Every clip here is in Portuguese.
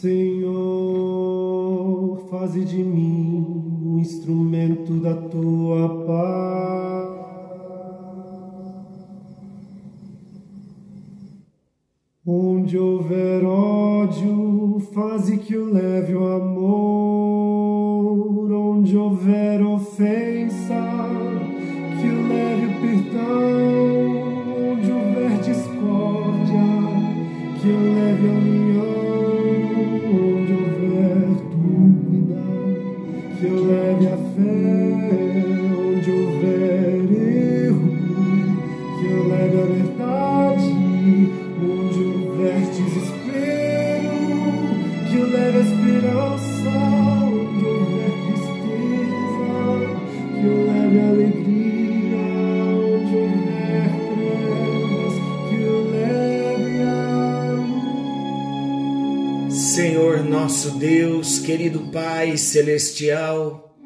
Senhor, faze de mim um instrumento da tua paz. Onde houver ódio, faze que o leve o amor. Querido Pai celestial,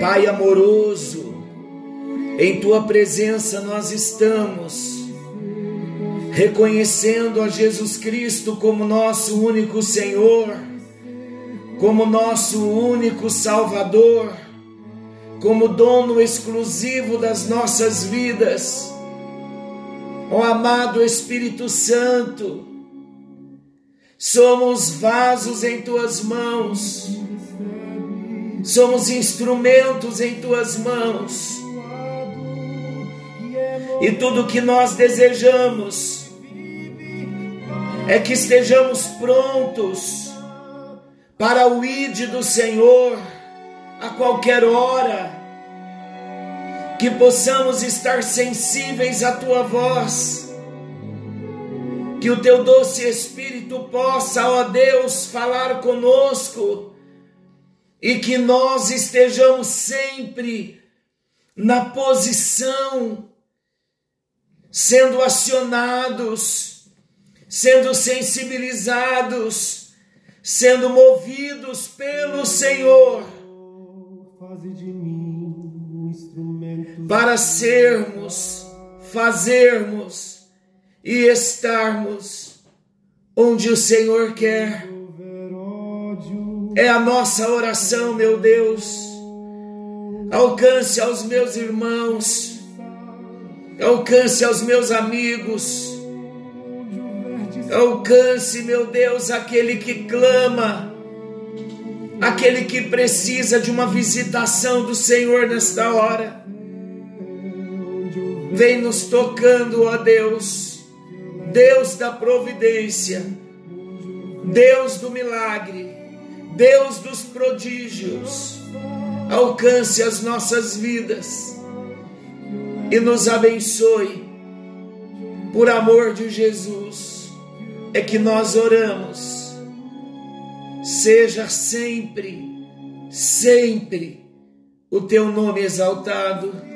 Pai amoroso, em tua presença nós estamos, reconhecendo a Jesus Cristo como nosso único Senhor, como nosso único Salvador, como dono exclusivo das nossas vidas. Ó amado Espírito Santo, somos vasos em tuas mãos, somos instrumentos em tuas mãos. E tudo que nós desejamos é que estejamos prontos para o ide do Senhor a qualquer hora, que possamos estar sensíveis à tua voz, que o teu doce Espírito possa, ó Deus, falar conosco e que nós estejamos sempre na posição sendo acionados, sendo sensibilizados, sendo movidos pelo Senhor para sermos, fazermos e estarmos onde o Senhor quer. É a nossa oração, meu Deus. Alcance aos meus irmãos, alcance aos meus amigos, alcance, meu Deus, aquele que clama, aquele que precisa de uma visitação do Senhor nesta hora. Vem nos tocando, ó Deus, Deus da providência, Deus do milagre, Deus dos prodígios. Alcance as nossas vidas e nos abençoe. Por amor de Jesus, é que nós oramos. Seja sempre, sempre o teu nome exaltado.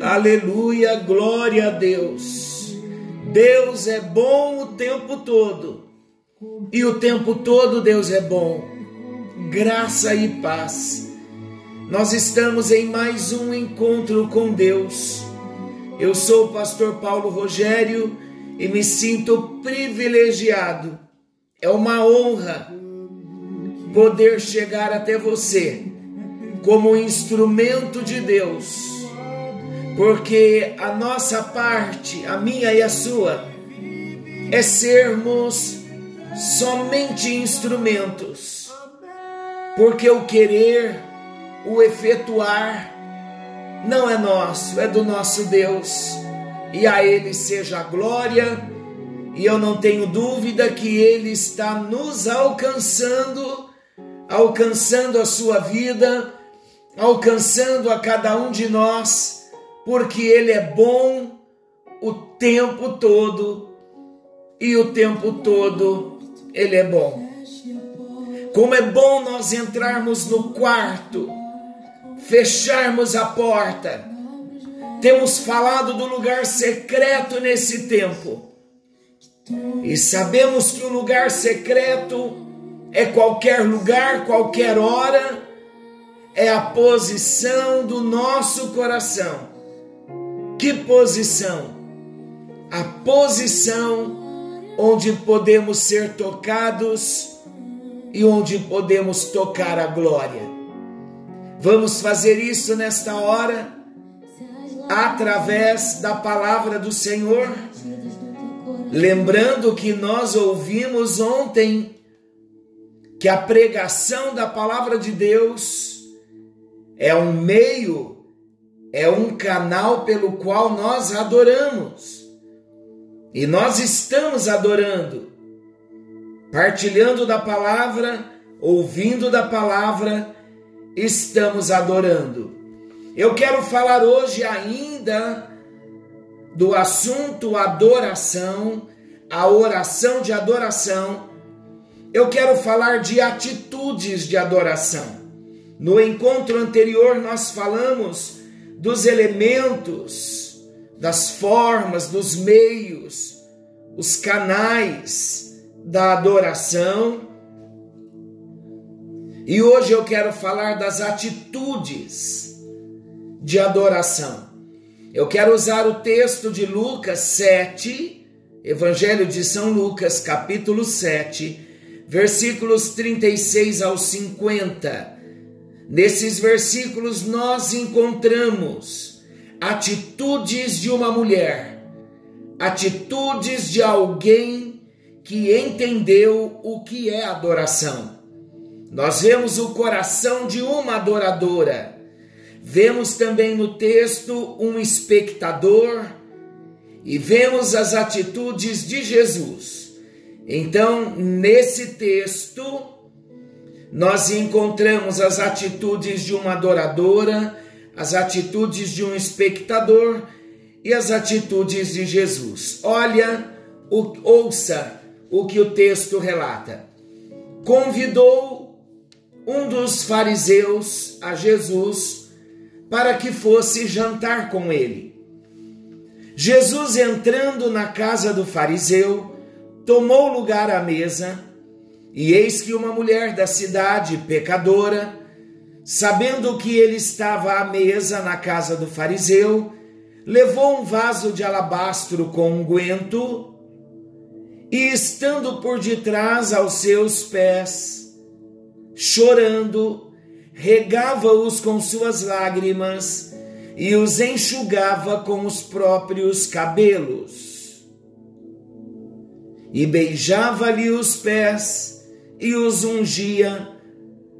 Aleluia, glória a Deus. Deus é bom o tempo todo. E o tempo todo Deus é bom. Graça e paz. Nós estamos em mais um encontro com Deus. Eu sou o pastor Paulo Rogério e me sinto privilegiado. É uma honra poder chegar até você como instrumento de Deus, porque a nossa parte, a minha e a sua, é sermos somente instrumentos, porque o querer, o efetuar, não é nosso, é do nosso Deus, e a Ele seja a glória, e eu não tenho dúvida que Ele está nos alcançando, alcançando a sua vida, alcançando a cada um de nós, porque Ele é bom o tempo todo, e o tempo todo Ele é bom. Como é bom nós entrarmos no quarto, fecharmos a porta. Temos falado do lugar secreto nesse tempo. E sabemos que o lugar secreto é qualquer lugar, qualquer hora, é a posição do nosso coração. Que posição? A posição onde podemos ser tocados e onde podemos tocar a glória. Vamos fazer isso nesta hora através da palavra do Senhor. Lembrando que nós ouvimos ontem que a pregação da palavra de Deus é um meio, é um canal pelo qual nós adoramos. E nós estamos adorando, partilhando da palavra, ouvindo da palavra, estamos adorando. Eu quero falar hoje ainda do assunto adoração, a oração de adoração. Eu quero falar de atitudes de adoração. No encontro anterior, nós falamos dos elementos, das formas, dos meios, os canais da adoração. E hoje eu quero falar das atitudes de adoração. Eu quero usar o texto de Lucas 7, Evangelho de São Lucas, capítulo 7, versículos 36 ao 50. Nesses versículos nós encontramos atitudes de uma mulher, atitudes de alguém que entendeu o que é adoração. Nós vemos o coração de uma adoradora Vemos também no texto um espectador e vemos as atitudes de Jesus. Então, nesse texto, nós encontramos as atitudes de uma adoradora, as atitudes de um espectador e as atitudes de Jesus. Olha, ouça o que o texto relata. Convidou um dos fariseus a Jesus para que fosse jantar com ele. Jesus, entrando na casa do fariseu, tomou lugar à mesa, e eis que uma mulher da cidade, pecadora, sabendo que ele estava à mesa na casa do fariseu, levou um vaso de alabastro com unguento e, estando por detrás aos seus pés, chorando, regava-os com suas lágrimas e os enxugava com os próprios cabelos. E beijava-lhe os pés e os ungia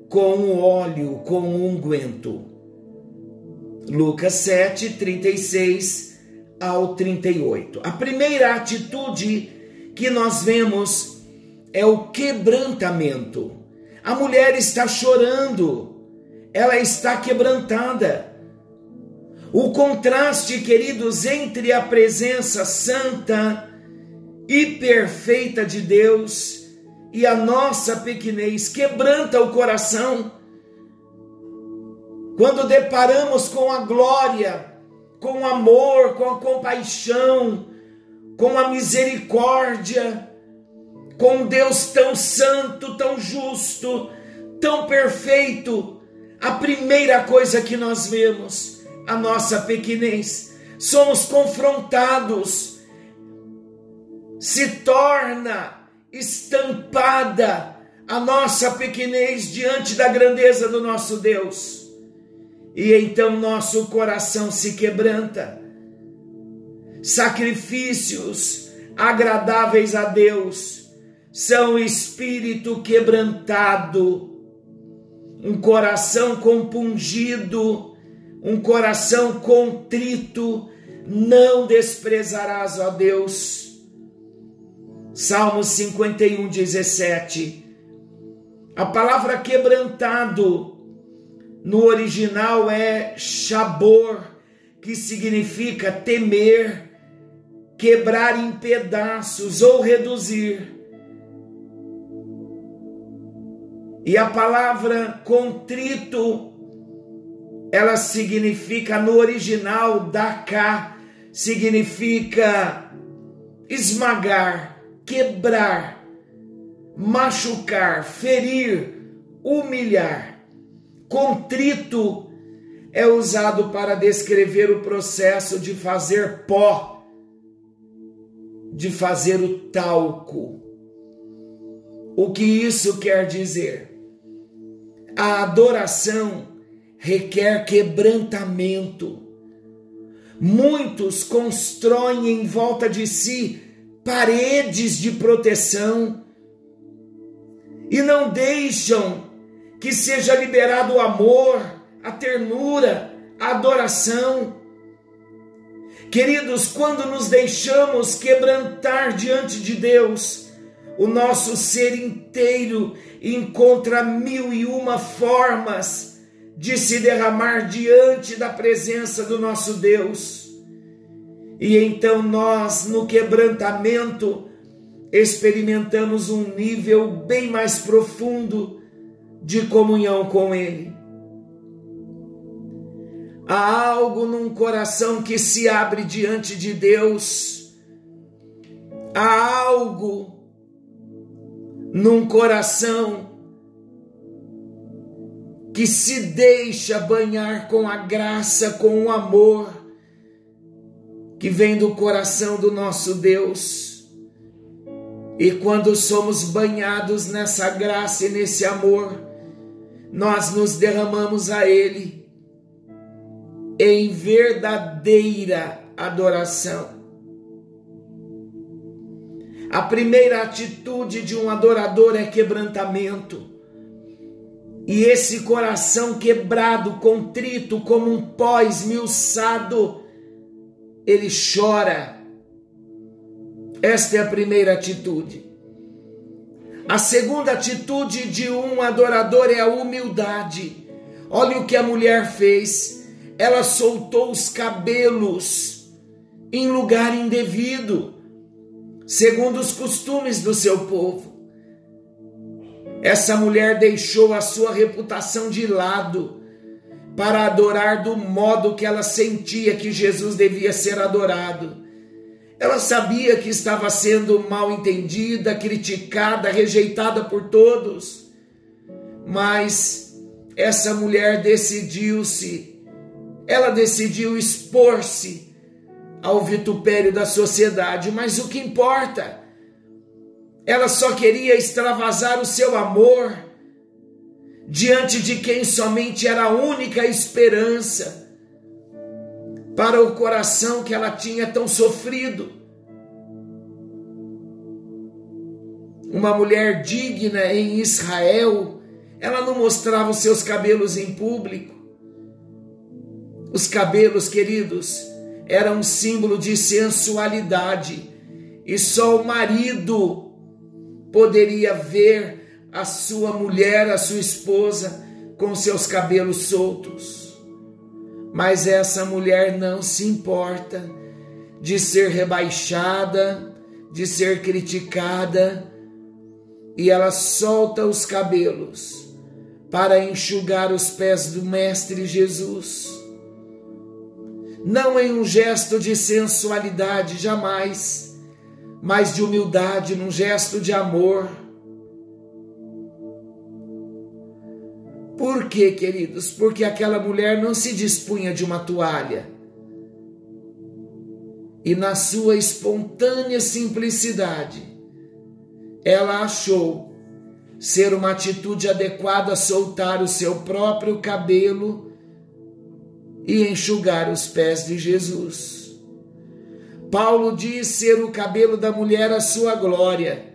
com óleo, com o unguento. Lucas 7, 36 ao 38. A primeira atitude que nós vemos é o quebrantamento. A mulher está chorando ela está quebrantada. O contraste, queridos, entre a presença santa e perfeita de Deus e a nossa pequenez quebranta o coração. Quando deparamos com a glória, com o amor, com a compaixão, com a misericórdia, com Deus tão santo, tão justo, tão perfeito, a primeira coisa que nós vemos, a nossa pequenez, somos confrontados, se torna estampada a nossa pequenez diante da grandeza do nosso Deus. E então nosso coração se quebranta. Sacrifícios agradáveis a Deus são espírito quebrantado um coração compungido, um coração contrito, não desprezarás, ó Deus. Salmos 51, 17. A palavra quebrantado no original é chabor, que significa temer, quebrar em pedaços ou reduzir. E a palavra contrito, ela significa no original daká, significa esmagar, quebrar, machucar, ferir, humilhar. Contrito é usado para descrever o processo de fazer pó, de fazer o talco. O que isso quer dizer? A adoração requer quebrantamento. Muitos constroem em volta de si paredes de proteção e não deixam que seja liberado o amor, a ternura, a adoração. Queridos, quando nos deixamos quebrantar diante de Deus, o nosso ser inteiro encontra mil e uma formas de se derramar diante da presença do nosso Deus. E então nós, no quebrantamento, experimentamos um nível bem mais profundo de comunhão com Ele. Há algo num coração que se abre diante de Deus, há algo num coração que se deixa banhar com a graça, com o amor que vem do coração do nosso Deus. E quando somos banhados nessa graça e nesse amor, nós nos derramamos a Ele em verdadeira adoração. A primeira atitude de um adorador é quebrantamento. E esse coração quebrado, contrito, como um pó esmiuçado, ele chora esta é a primeira atitude. A segunda atitude de um adorador é a humildade. Olha o que a mulher fez. Ela soltou os cabelos em lugar indevido, segundo os costumes do seu povo. Essa mulher deixou a sua reputação de lado para adorar do modo que ela sentia que Jesus devia ser adorado. Ela sabia que estava sendo mal entendida, criticada, rejeitada por todos, mas essa mulher decidiu-se, ela decidiu expor-se ao vitupério da sociedade, mas o que importa? Ela só queria extravasar o seu amor diante de quem somente era a única esperança para o coração que ela tinha tão sofrido. Uma mulher digna em Israel, ela não mostrava os seus cabelos em público. Os cabelos, queridos, eram um símbolo de sensualidade e só o marido poderia ver a sua mulher, a sua esposa, com seus cabelos soltos. Mas essa mulher não se importa de ser rebaixada, de ser criticada, e ela solta os cabelos para enxugar os pés do Mestre Jesus. Não em um gesto de sensualidade, jamais, mas de humildade, num gesto de amor Por quê, queridos? Porque aquela mulher não se dispunha de uma toalha. E na sua espontânea simplicidade, ela achou ser uma atitude adequada soltar o seu próprio cabelo e enxugar os pés de Jesus. Paulo diz ser o cabelo da mulher a sua glória.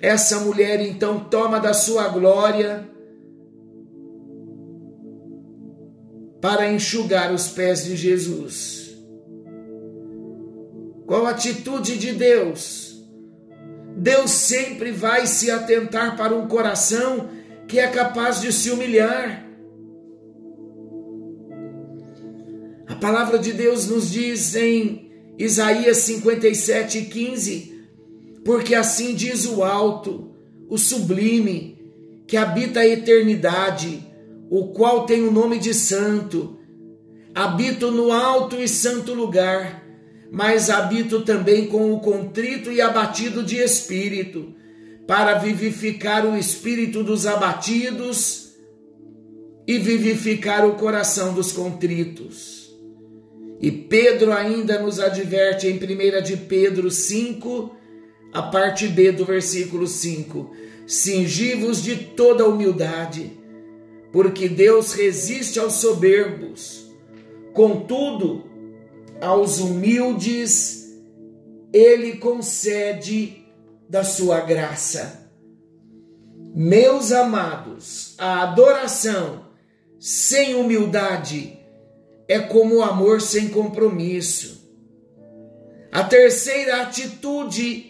Essa mulher então toma da sua glória para enxugar os pés de Jesus. Qual a atitude de Deus? Deus sempre vai se atentar para um coração que é capaz de se humilhar. A palavra de Deus nos diz em Isaías 57, 15: Porque assim diz o alto, o sublime, que habita a eternidade o qual tem o nome de santo. Habito no alto e santo lugar, mas habito também com o contrito e abatido de espírito, para vivificar o espírito dos abatidos e vivificar o coração dos contritos. E Pedro ainda nos adverte em 1 de Pedro 5, a parte B do versículo 5: Cingivos de toda humildade, porque Deus resiste aos soberbos, contudo, aos humildes ele concede da sua graça. Meus amados, a adoração sem humildade é como o amor sem compromisso. A terceira atitude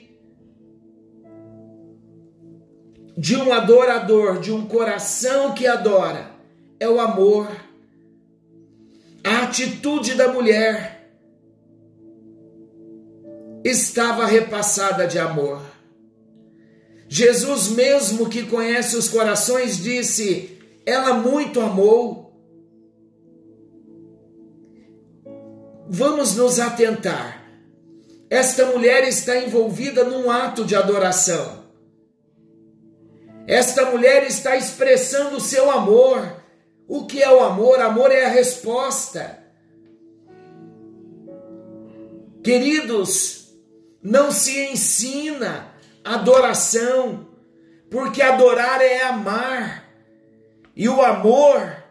de um adorador, de um coração que adora, é o amor. A atitude da mulher estava repassada de amor. Jesus, mesmo que conhece os corações, disse: Ela muito amou. Vamos nos atentar. Esta mulher está envolvida num ato de adoração. Esta mulher está expressando o seu amor. O que é o amor? Amor é a resposta. Queridos, não se ensina adoração, porque adorar é amar, e o amor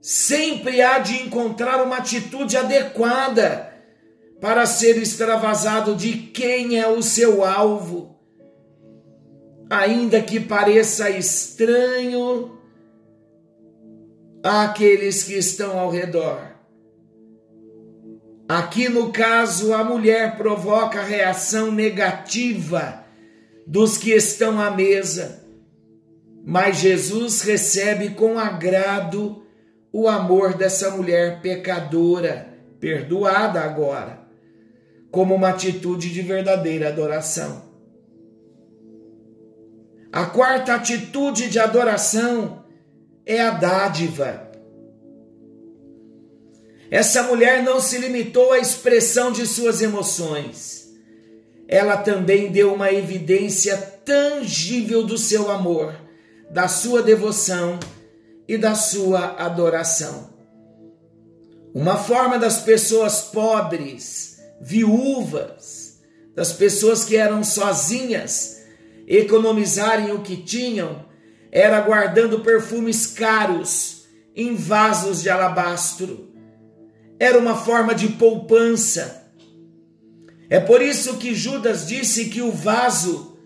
sempre há de encontrar uma atitude adequada para ser extravasado de quem é o seu alvo. Ainda que pareça estranho àqueles que estão ao redor. Aqui no caso, a mulher provoca reação negativa dos que estão à mesa, mas Jesus recebe com agrado o amor dessa mulher pecadora, perdoada agora, como uma atitude de verdadeira adoração. A quarta atitude de adoração é a dádiva. Essa mulher não se limitou à expressão de suas emoções ela também deu uma evidência tangível do seu amor, da sua devoção e da sua adoração. Uma forma das pessoas pobres, viúvas, das pessoas que eram sozinhas, economizarem o que tinham, era guardando perfumes caros em vasos de alabastro. Era uma forma de poupança é por isso que Judas disse que o vaso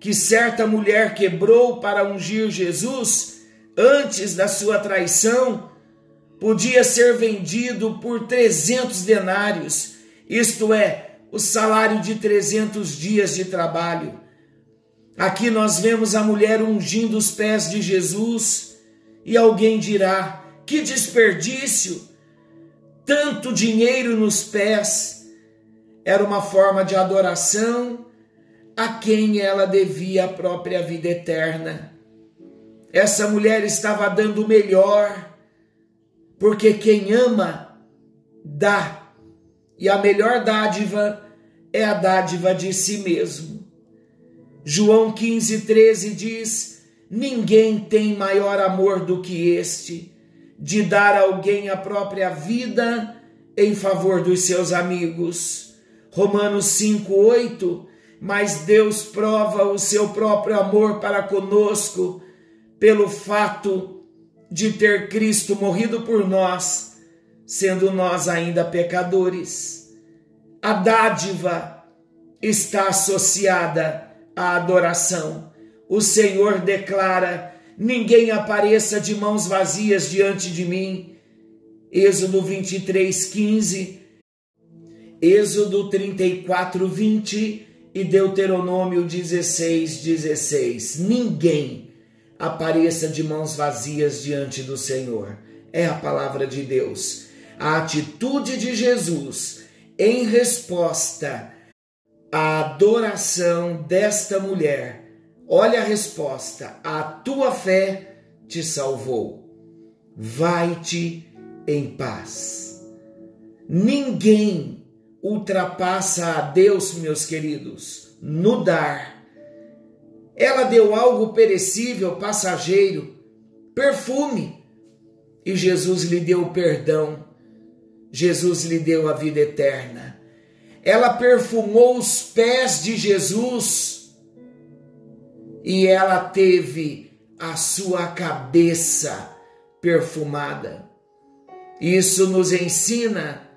que certa mulher quebrou para ungir Jesus antes da sua traição podia ser vendido por 300 denários, isto é, o salário de 300 dias de trabalho. Aqui nós vemos a mulher ungindo os pés de Jesus e alguém dirá: que desperdício! Tanto dinheiro nos pés era uma forma de adoração a quem ela devia a própria vida eterna. Essa mulher estava dando o melhor, porque quem ama, dá, e a melhor dádiva é a dádiva de si mesmo. João 15, 13 diz: Ninguém tem maior amor do que este, de dar alguém a própria vida em favor dos seus amigos. Romanos 5:8, mas Deus prova o seu próprio amor para conosco pelo fato de ter Cristo morrido por nós, sendo nós ainda pecadores. A dádiva está associada à adoração. O Senhor declara: Ninguém apareça de mãos vazias diante de mim. Êxodo 23, 15 Êxodo 34, 20 e Deuteronômio 16, 16. Ninguém apareça de mãos vazias diante do Senhor. É a palavra de Deus. A atitude de Jesus em resposta à adoração desta mulher. Olha a resposta: a tua fé te salvou. Vai-te em paz. Ninguém ultrapassa a Deus, meus queridos, no dar. Ela deu algo perecível, passageiro, perfume, e Jesus lhe deu perdão. Jesus lhe deu a vida eterna. Ela perfumou os pés de Jesus e ela teve a sua cabeça perfumada. Isso nos ensina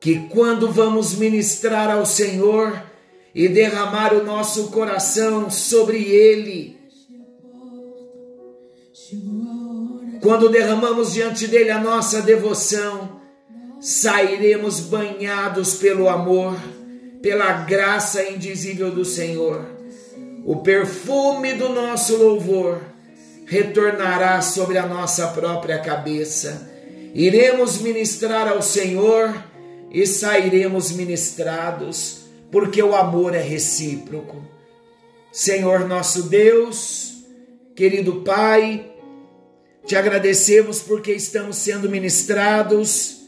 que quando vamos ministrar ao Senhor e derramar o nosso coração sobre Ele, quando derramamos diante dele a nossa devoção, sairemos banhados pelo amor, pela graça indizível do Senhor. O perfume do nosso louvor retornará sobre a nossa própria cabeça. Iremos ministrar ao Senhor e sairemos ministrados, porque o amor é recíproco. Senhor nosso Deus, querido Pai, te agradecemos porque estamos sendo ministrados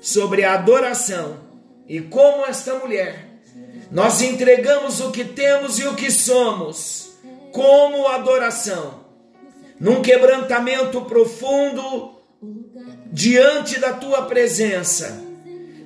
sobre a adoração e como esta mulher, nós entregamos o que temos e o que somos como adoração, num quebrantamento profundo diante da tua presença.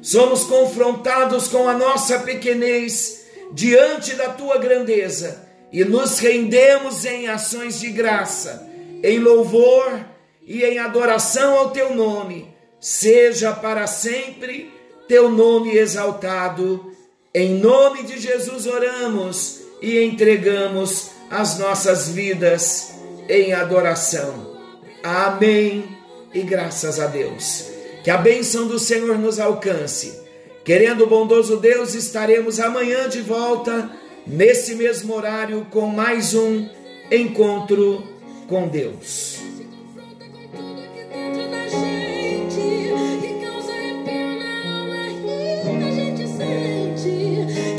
Somos confrontados com a nossa pequenez diante da tua grandeza e nos rendemos em ações de graça, em louvor e em adoração ao teu nome, seja para sempre teu nome exaltado. Em nome de Jesus oramos e entregamos as nossas vidas em adoração. Amém e graças a Deus. Que a bênção do Senhor nos alcance. Querendo o bondoso Deus, estaremos amanhã de volta, nesse mesmo horário, com mais um encontro com Deus.